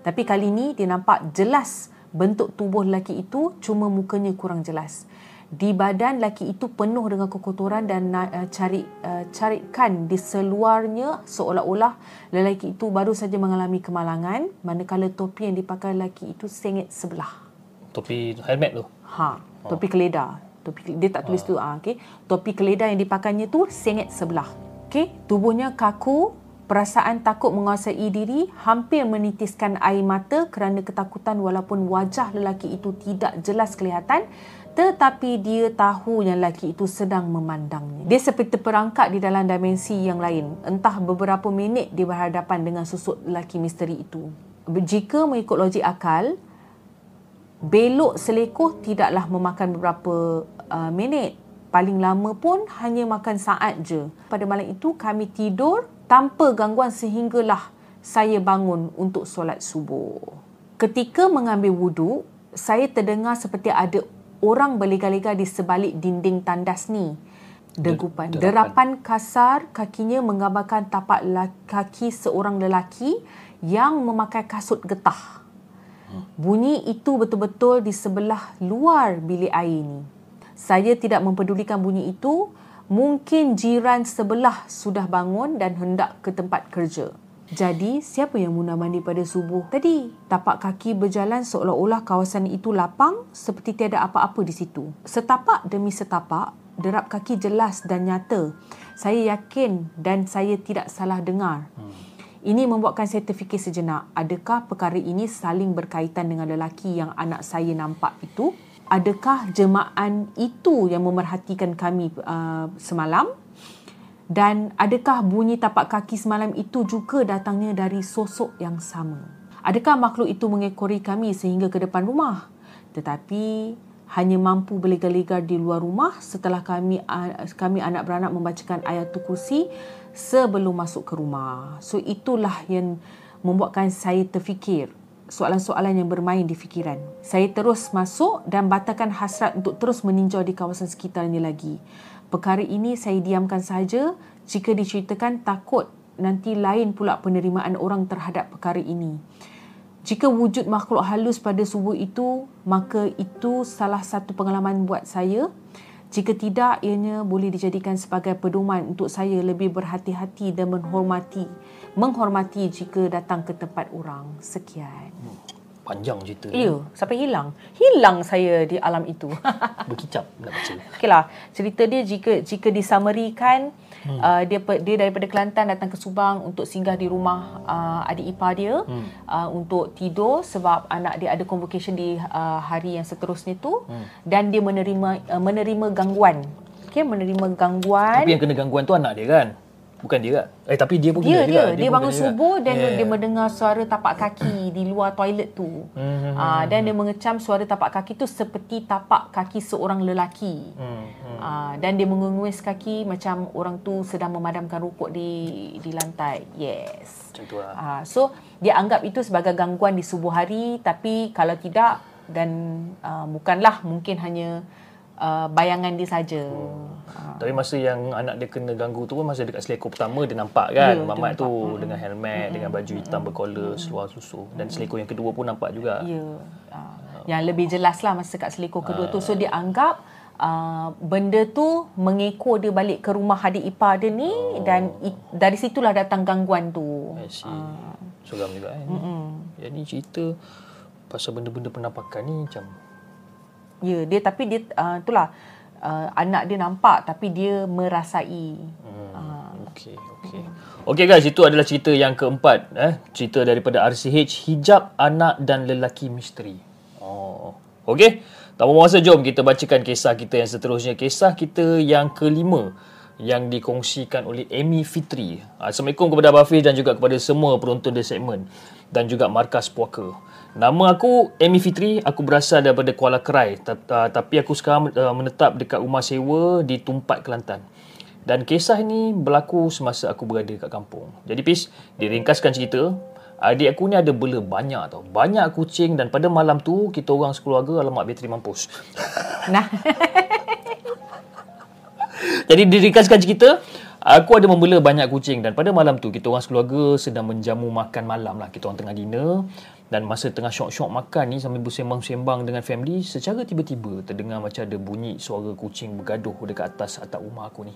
tapi kali ini dia nampak jelas bentuk tubuh lelaki itu cuma mukanya kurang jelas. Di badan lelaki itu penuh dengan kekotoran dan uh, cari uh, carikan di seluarnya seolah-olah lelaki itu baru saja mengalami kemalangan manakala topi yang dipakai lelaki itu sengit sebelah. Topi helmet tu? Ha, topi oh. keledar. Topi dia tak tulis ha. tu ah okey. Topi keledar yang dipakainya tu sengit sebelah. Okey, tubuhnya kaku, Perasaan takut menguasai diri hampir menitiskan air mata kerana ketakutan walaupun wajah lelaki itu tidak jelas kelihatan tetapi dia tahu yang lelaki itu sedang memandangnya. Dia seperti terperangkap di dalam dimensi yang lain. Entah beberapa minit dia berhadapan dengan susuk lelaki misteri itu. Jika mengikut logik akal, belok selekoh tidaklah memakan beberapa uh, minit. Paling lama pun hanya makan saat je. Pada malam itu kami tidur tanpa gangguan sehinggalah saya bangun untuk solat subuh. Ketika mengambil wuduk, saya terdengar seperti ada orang berlega-lega di sebalik dinding tandas ni. Degupan. Derapan. Derapan kasar kakinya menggambarkan tapak kaki seorang lelaki yang memakai kasut getah. Bunyi itu betul-betul di sebelah luar bilik air ini. Saya tidak mempedulikan bunyi itu mungkin jiran sebelah sudah bangun dan hendak ke tempat kerja. Jadi, siapa yang muna mandi pada subuh tadi? Tapak kaki berjalan seolah-olah kawasan itu lapang seperti tiada apa-apa di situ. Setapak demi setapak, derap kaki jelas dan nyata. Saya yakin dan saya tidak salah dengar. Hmm. Ini membuatkan saya terfikir sejenak, adakah perkara ini saling berkaitan dengan lelaki yang anak saya nampak itu? adakah jemaah itu yang memerhatikan kami uh, semalam dan adakah bunyi tapak kaki semalam itu juga datangnya dari sosok yang sama adakah makhluk itu mengekori kami sehingga ke depan rumah tetapi hanya mampu berlega-lega di luar rumah setelah kami kami anak beranak membacakan ayat kursi sebelum masuk ke rumah so itulah yang membuatkan saya terfikir soalan-soalan yang bermain di fikiran. Saya terus masuk dan batalkan hasrat untuk terus meninjau di kawasan sekitarnya lagi. Perkara ini saya diamkan saja jika diceritakan takut nanti lain pula penerimaan orang terhadap perkara ini. Jika wujud makhluk halus pada subuh itu, maka itu salah satu pengalaman buat saya. Jika tidak, ianya boleh dijadikan sebagai pedoman untuk saya lebih berhati-hati dan menghormati menghormati jika datang ke tempat orang. Sekian. Hmm, panjang cerita. Ya, sampai hilang. Hilang saya di alam itu. Berkicap nak baca. Okeylah, cerita dia jika jika disamarikan hmm. uh, dia dia daripada Kelantan datang ke Subang untuk singgah di rumah uh, adik ipar dia hmm. uh, untuk tidur sebab anak dia ada convocation di uh, hari yang seterusnya tu hmm. dan dia menerima uh, menerima gangguan. Okey, menerima gangguan. Tapi yang kena gangguan tu anak dia kan? Bukan dia tak? Eh tapi dia pun dia, dia, dia, dia, dia bangun subuh dan yeah. dia mendengar suara tapak kaki di luar toilet tu. Mm-hmm. Uh, dan dia mengecam suara tapak kaki tu seperti tapak kaki seorang lelaki. Mm-hmm. Uh, dan dia mengenguis kaki macam orang tu sedang memadamkan rokok di di lantai. Yes. Macam tu lah. Uh, so dia anggap itu sebagai gangguan di subuh hari tapi kalau tidak dan uh, bukanlah mungkin hanya uh, bayangan dia saja. Hmm. Tapi masa yang anak dia kena ganggu tu pun masa dekat selekor pertama dia nampak kan ya, mamat tu nampak. dengan helmet hmm. dengan baju hitam hmm. berkollar hmm. seluar susu dan selekor yang kedua pun nampak juga. Ya. Uh. Yang lebih jelas lah masa kat selekor kedua uh. tu so dia anggap Uh, benda tu mengekor dia balik ke rumah adik ipar dia ni oh. dan i- dari situlah datang gangguan tu. Uh. Seram juga kan. Yang ni cerita pasal benda-benda penampakan ni macam Ya, dia tapi dia uh, itulah uh, anak dia nampak tapi dia merasai. Hmm. Uh. Okey, okey. Okey guys, itu adalah cerita yang keempat eh, cerita daripada RCH hijab anak dan lelaki misteri. Oh. Okey. Tak masa jom kita bacakan kisah kita yang seterusnya. Kisah kita yang kelima yang dikongsikan oleh Amy Fitri. Assalamualaikum kepada Abah dan juga kepada semua penonton di segmen dan juga Markas Puaka. Nama aku Amy Fitri, aku berasal daripada Kuala Kerai tapi aku sekarang uh, menetap dekat rumah sewa di Tumpat Kelantan. Dan kisah ini berlaku semasa aku berada dekat kampung. Jadi Pis, diringkaskan cerita, adik aku ni ada bela banyak tau. Banyak kucing dan pada malam tu kita orang sekeluarga alamak bateri mampus. Nah. Jadi diringkaskan cerita, aku ada membela banyak kucing dan pada malam tu kita orang sekeluarga sedang menjamu makan malam lah. Kita orang tengah dinner dan masa tengah syok-syok makan ni sambil bersembang-sembang dengan family, secara tiba-tiba terdengar macam ada bunyi suara kucing bergaduh dekat atas atap rumah aku ni.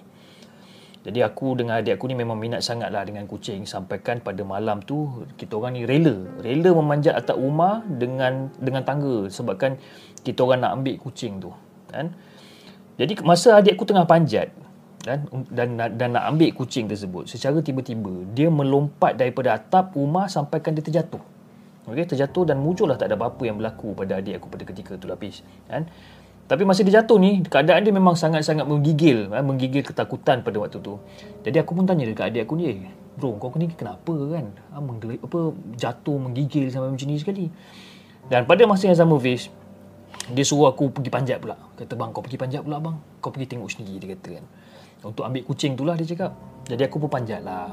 Jadi aku dengan adik aku ni memang minat sangat lah dengan kucing sampaikan pada malam tu kita orang ni rela rela memanjat atap rumah dengan dengan tangga sebabkan kita orang nak ambil kucing tu kan jadi masa adik aku tengah panjat dan dan dan nak ambil kucing tersebut secara tiba-tiba dia melompat daripada atap rumah sampaikan dia terjatuh. Okey, terjatuh dan muncullah tak ada apa-apa yang berlaku pada adik aku pada ketika itu lapis kan. Tapi masa dia jatuh ni keadaan dia memang sangat-sangat menggigil, kan? menggigil ketakutan pada waktu tu. Jadi aku pun tanya dekat adik aku ni, eh, "Bro, kau ni kenapa kan? Ha, apa jatuh menggigil sampai macam ni sekali?" Dan pada masa yang sama Fish, dia suruh aku pergi panjat pula. Kata bang kau pergi panjat pula bang. Kau pergi tengok sendiri dia kata kan. Untuk ambil kucing tu lah dia cakap. Jadi aku pun panjat lah.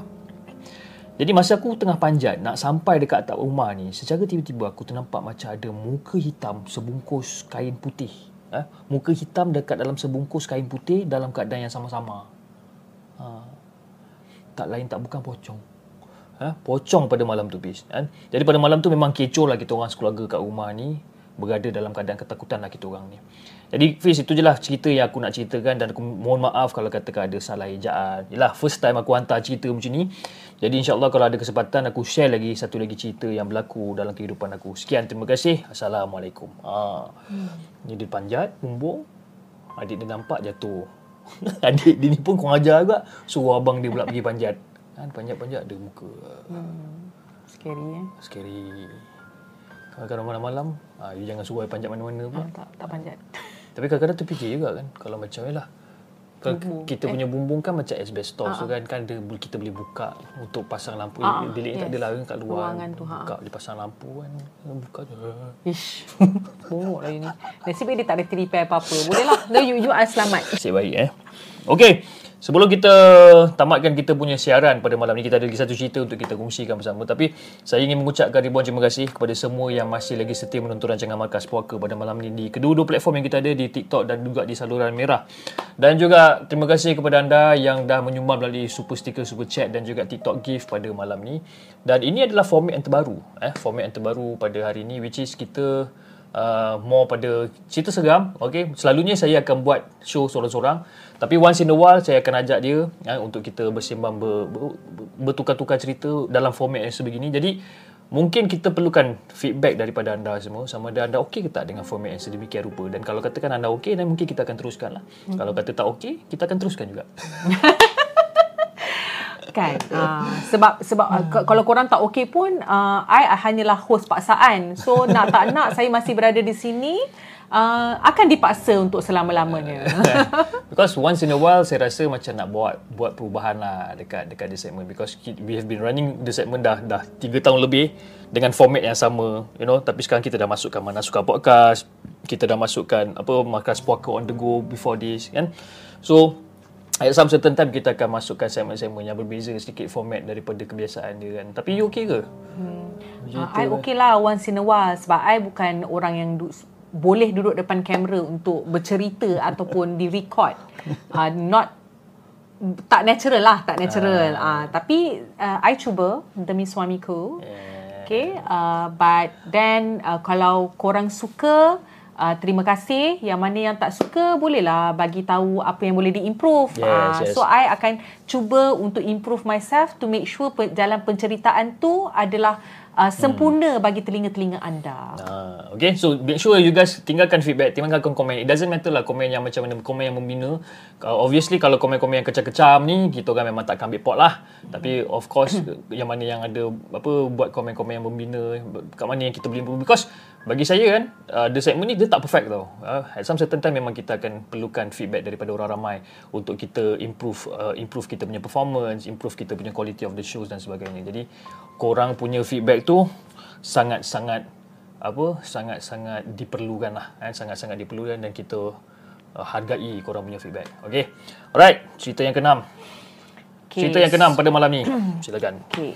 Jadi masa aku tengah panjat nak sampai dekat atap rumah ni. Secara tiba-tiba aku ternampak macam ada muka hitam sebungkus kain putih. Eh? Muka hitam dekat dalam sebungkus kain putih dalam keadaan yang sama-sama. Ha. Tak lain tak bukan pocong. Ha? Pocong pada malam tu bis. Eh? Jadi pada malam tu memang kecoh lah kita orang sekeluarga kat rumah ni berada dalam keadaan ketakutan lah kita orang ni. Jadi Fiz itu je lah cerita yang aku nak ceritakan dan aku mohon maaf kalau katakan ada salah ejaan. Yalah first time aku hantar cerita macam ni. Jadi insyaAllah kalau ada kesempatan aku share lagi satu lagi cerita yang berlaku dalam kehidupan aku. Sekian terima kasih. Assalamualaikum. Ha. Hmm. Ni dia panjat, bumbung. Adik dia nampak jatuh. Adik dia ni pun kurang ajar juga. Suruh abang dia pula pergi panjat. Kan panjat-panjat ada muka. Hmm. Scary eh. Scary. Kalau malam-malam, ah, you jangan suruh panjat mana-mana pun. Ah, tak, tak panjat. Tapi kadang-kadang terfikir juga kan, kalau macam lah. Bumbung. Kita eh. punya bumbung kan macam asbestos uh-huh. kan, kan dia, kita boleh buka untuk pasang lampu. Uh-huh. Bilik yes. tak ada lah kan kat luar. Ruangan tu. Buka, ha. dia pasang lampu kan. Buka je. Ish. Bongok lah ini. Nasib dia tak ada repair apa-apa. Boleh lah. You, you selamat. Nasib baik eh. Okay. Sebelum kita tamatkan kita punya siaran pada malam ni, kita ada lagi satu cerita untuk kita kongsikan bersama. Tapi saya ingin mengucapkan ribuan terima kasih kepada semua yang masih lagi setia menonton rancangan Markas Puaka pada malam ni di kedua-dua platform yang kita ada di TikTok dan juga di saluran merah. Dan juga terima kasih kepada anda yang dah menyumbang melalui super sticker, super chat dan juga TikTok gift pada malam ni. Dan ini adalah format yang terbaru. Eh, format yang terbaru pada hari ini which is kita uh, more pada cerita seram. Okay, selalunya saya akan buat show seorang-seorang. Tapi once in a while saya akan ajak dia ya, untuk kita bersembang ber, ber, bertukar-tukar cerita dalam format yang sebegini. Jadi mungkin kita perlukan feedback daripada anda semua sama ada anda okey ke tak dengan format yang sedemikian rupa dan kalau katakan anda okey dan mungkin kita akan teruskan lah. Hmm. Kalau kata tak okey, kita akan teruskan juga. kan uh, sebab sebab uh, kalau korang tak okey pun uh, I hanyalah host paksaan so nak tak nak saya masih berada di sini uh, akan dipaksa untuk selama-lamanya. because once in a while saya rasa macam nak buat buat perubahan lah dekat dekat the segment because we have been running the segment dah dah 3 tahun lebih dengan format yang sama, you know, tapi sekarang kita dah masukkan mana suka podcast, kita dah masukkan apa markas puaka on the go before this kan. So At some certain time kita akan masukkan segmen-segmen yang berbeza sedikit format daripada kebiasaan dia kan. Tapi you okay ke? Hmm. Uh, I okay lah once in a while sebab I bukan orang yang du- boleh duduk depan kamera untuk bercerita ataupun di record uh, not tak natural lah tak natural uh. Uh, tapi uh, I cuba demi suamiku yeah. okay uh, but then uh, kalau korang suka Uh, terima kasih yang mana yang tak suka bolehlah bagi tahu apa yang boleh diimprove. Yes, uh, yes. So I akan cuba untuk improve myself to make sure pe- jalan penceritaan tu adalah uh, sempurna bagi telinga-telinga anda. Ah, okay, so make sure you guys tinggalkan feedback, tinggalkan komen. It doesn't matter lah komen yang macam mana, komen yang membina. Uh, obviously kalau komen-komen yang kecam-kecam ni, kita orang memang tak akan ambil pot lah. Tapi of course, yang mana yang ada apa buat komen-komen yang membina, kat mana yang kita boleh improve. Because bagi saya kan, uh, the segment ni dia tak perfect tau. Uh, at some certain time memang kita akan perlukan feedback daripada orang ramai untuk kita improve uh, improve kita punya performance, improve kita punya quality of the shows dan sebagainya. Jadi korang punya feedback tu sangat-sangat apa sangat-sangat diperlukan lah kan sangat-sangat diperlukan dan kita uh, hargai korang punya feedback okey alright cerita yang keenam Okay. cerita yang keenam pada malam ni silakan Okey.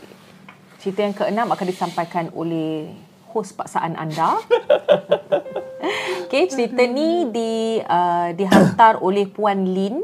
Cerita yang keenam akan disampaikan oleh hos paksaan anda. Okey, cerita ni di uh, dihantar oleh Puan Lin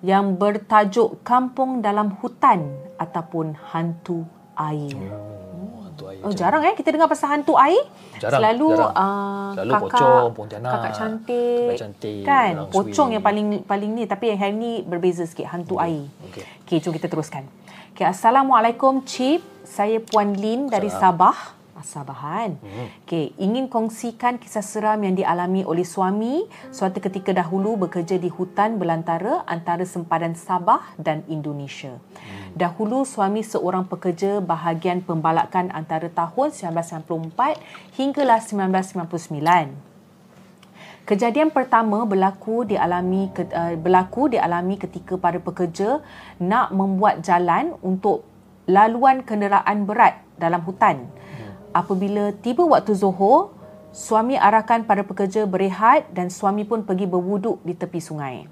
yang bertajuk Kampung dalam Hutan ataupun Hantu Air. oh, hantu air Oh jarang eh kita dengar pasal hantu air. Jarang, Selalu jarang. Uh, Selalu kakak, pocong, pontianak, kakak cantik, kakak cantik, kan? Pocong yang paling paling ni tapi yang hari ni berbeza sikit hantu air. okey. Okey, jom kita teruskan. Okey, assalamualaikum Cip. Saya Puan Lin dari Sabah. Ah, Sabahan. Mhm. Okey, ingin kongsikan kisah seram yang dialami oleh suami suatu ketika dahulu bekerja di hutan belantara antara sempadan Sabah dan Indonesia. Mhm. Dahulu suami seorang pekerja bahagian pembalakan antara tahun 1994 hinggalah 1999. Kejadian pertama berlaku dialami uh, berlaku dialami ketika para pekerja nak membuat jalan untuk laluan kenderaan berat dalam hutan. Apabila tiba waktu Zuhur, suami arahkan para pekerja berehat dan suami pun pergi berwuduk di tepi sungai.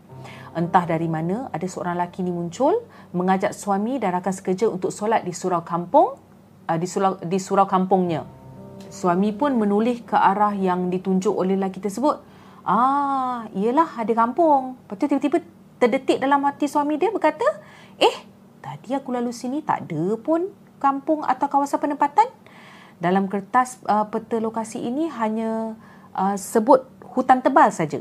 Entah dari mana ada seorang lelaki ni muncul mengajak suami dan rakan sekerja untuk solat di surau kampung uh, di surau di surau kampungnya. Suami pun menoleh ke arah yang ditunjuk oleh lelaki tersebut. Ah, iyalah ada kampung. Lepas tu tiba-tiba terdetik dalam hati suami dia berkata, Eh, tadi aku lalu sini tak ada pun kampung atau kawasan penempatan. Dalam kertas uh, peta lokasi ini hanya uh, sebut hutan tebal saja.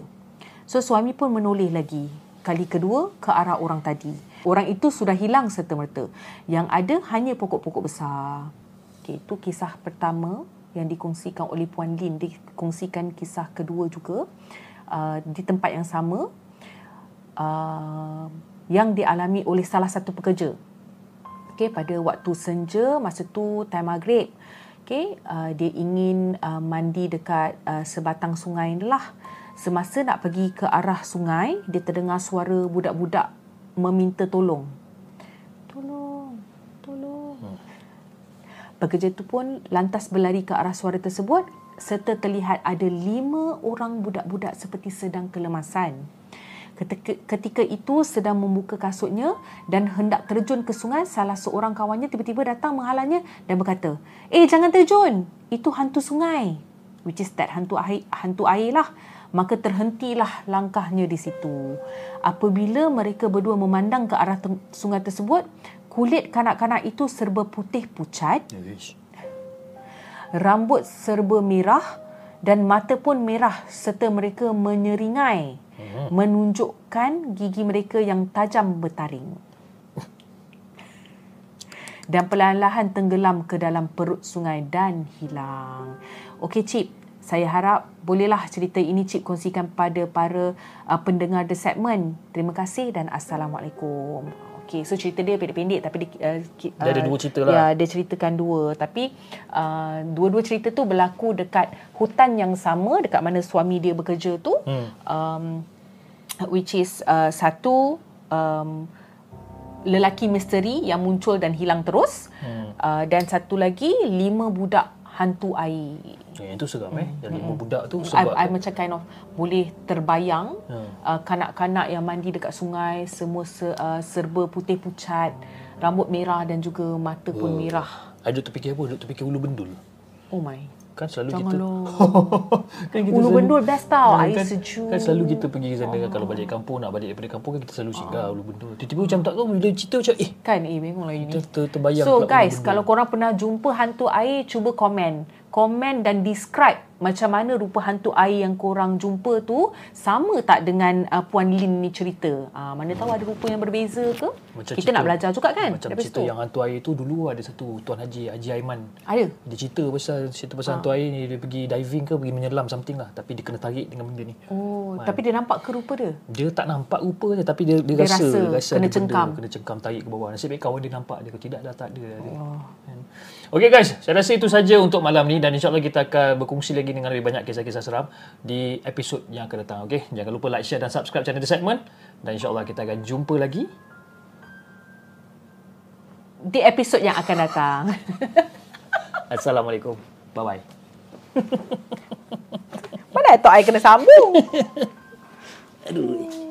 So suami pun menoleh lagi kali kedua ke arah orang tadi. Orang itu sudah hilang serta-merta. Yang ada hanya pokok-pokok besar. Okay, itu kisah pertama yang dikongsikan oleh Puan Lin. Dikongsikan kisah kedua juga uh, di tempat yang sama uh, yang dialami oleh salah satu pekerja. Okay, pada waktu senja, masa tu time maghrib, okay, uh, dia ingin uh, mandi dekat uh, sebatang sungai lah. Semasa nak pergi ke arah sungai, dia terdengar suara budak-budak meminta tolong. Tolong, tolong. Pekerja tu pun lantas berlari ke arah suara tersebut serta terlihat ada lima orang budak-budak seperti sedang kelemasan. Ketika, ketika itu sedang membuka kasutnya dan hendak terjun ke sungai, salah seorang kawannya tiba-tiba datang menghalangnya dan berkata, "Eh, jangan terjun. Itu hantu sungai." Which is that hantu air, hantu air lah. Maka terhentilah langkahnya di situ. Apabila mereka berdua memandang ke arah tem- sungai tersebut, kulit kanak-kanak itu serba putih pucat, Ish. rambut serba merah dan mata pun merah serta mereka menyeringai menunjukkan gigi mereka yang tajam bertaring dan perlahan-lahan tenggelam ke dalam perut sungai dan hilang. Okey Cip, saya harap bolehlah cerita ini Cip kongsikan pada para uh, pendengar The Segment. Terima kasih dan Assalamualaikum. Okey, so cerita dia pendek-pendek tapi dia, uh, Dia ada uh, dua cerita lah. Ya, dia ceritakan dua tapi uh, dua-dua cerita tu berlaku dekat hutan yang sama dekat mana suami dia bekerja tu. Hmm. Um, which is uh, satu um, lelaki misteri yang muncul dan hilang terus Hmm. uh, dan satu lagi lima budak hantu air. Eh, itu seram eh. Yang lima budak tu I, sebab I macam kind of boleh terbayang Hmm. uh, kanak-kanak yang mandi dekat sungai semua se, uh, serba putih pucat, rambut merah dan juga mata pun Oh. merah. I duduk terfikir apa? Duduk terfikir ulu bendul. Oh my. Kan selalu Janganlah. kita kan Ulu selalu- bendul best tau, Ya, air kan, sejuk. Kan selalu kita pergi ke sana kan kalau balik kampung nak balik daripada kampung kan kita selalu singgah ulu bendul. Tiba-tiba macam tak tahu bila cerita macam eh Kan eh bengong lah ini. ter, ter, terbayang So guys, ulu kalau korang pernah jumpa hantu air, cuba komen. Komen dan describe macam mana rupa hantu air yang korang jumpa tu sama tak dengan uh, Puan Lin ni cerita? Uh, mana tahu ada rupa yang berbeza ke? Macam Kita cerita- nak belajar juga kan? Macam cerita situ. yang hantu air tu dulu ada satu Tuan Haji, Haji Aiman. Ada? Dia cerita pasal cerita Ah. pasal hantu air ni dia pergi diving ke pergi menyelam something lah tapi dia kena tarik dengan benda ni. Oh, tapi dia nampak ke rupa dia? Dia tak nampak rupa je tapi dia, dia, Dia rasa, rasa rasa kena cengkam. benda kena cengkam tarik ke bawah. Nasib baik kawan dia nampak dia kalau tidak dah tak ada. Oh. Kan? Okey guys, saya rasa itu saja untuk malam ni dan insyaAllah kita akan berkongsi lagi dengan lebih banyak kisah-kisah seram di episod yang akan datang. Okey, jangan lupa like, share dan subscribe channel The Segment dan insyaAllah kita akan jumpa lagi. Di episod yang akan datang. Assalamualaikum. Bye-bye. Mana tak I kena sambung? Aduh.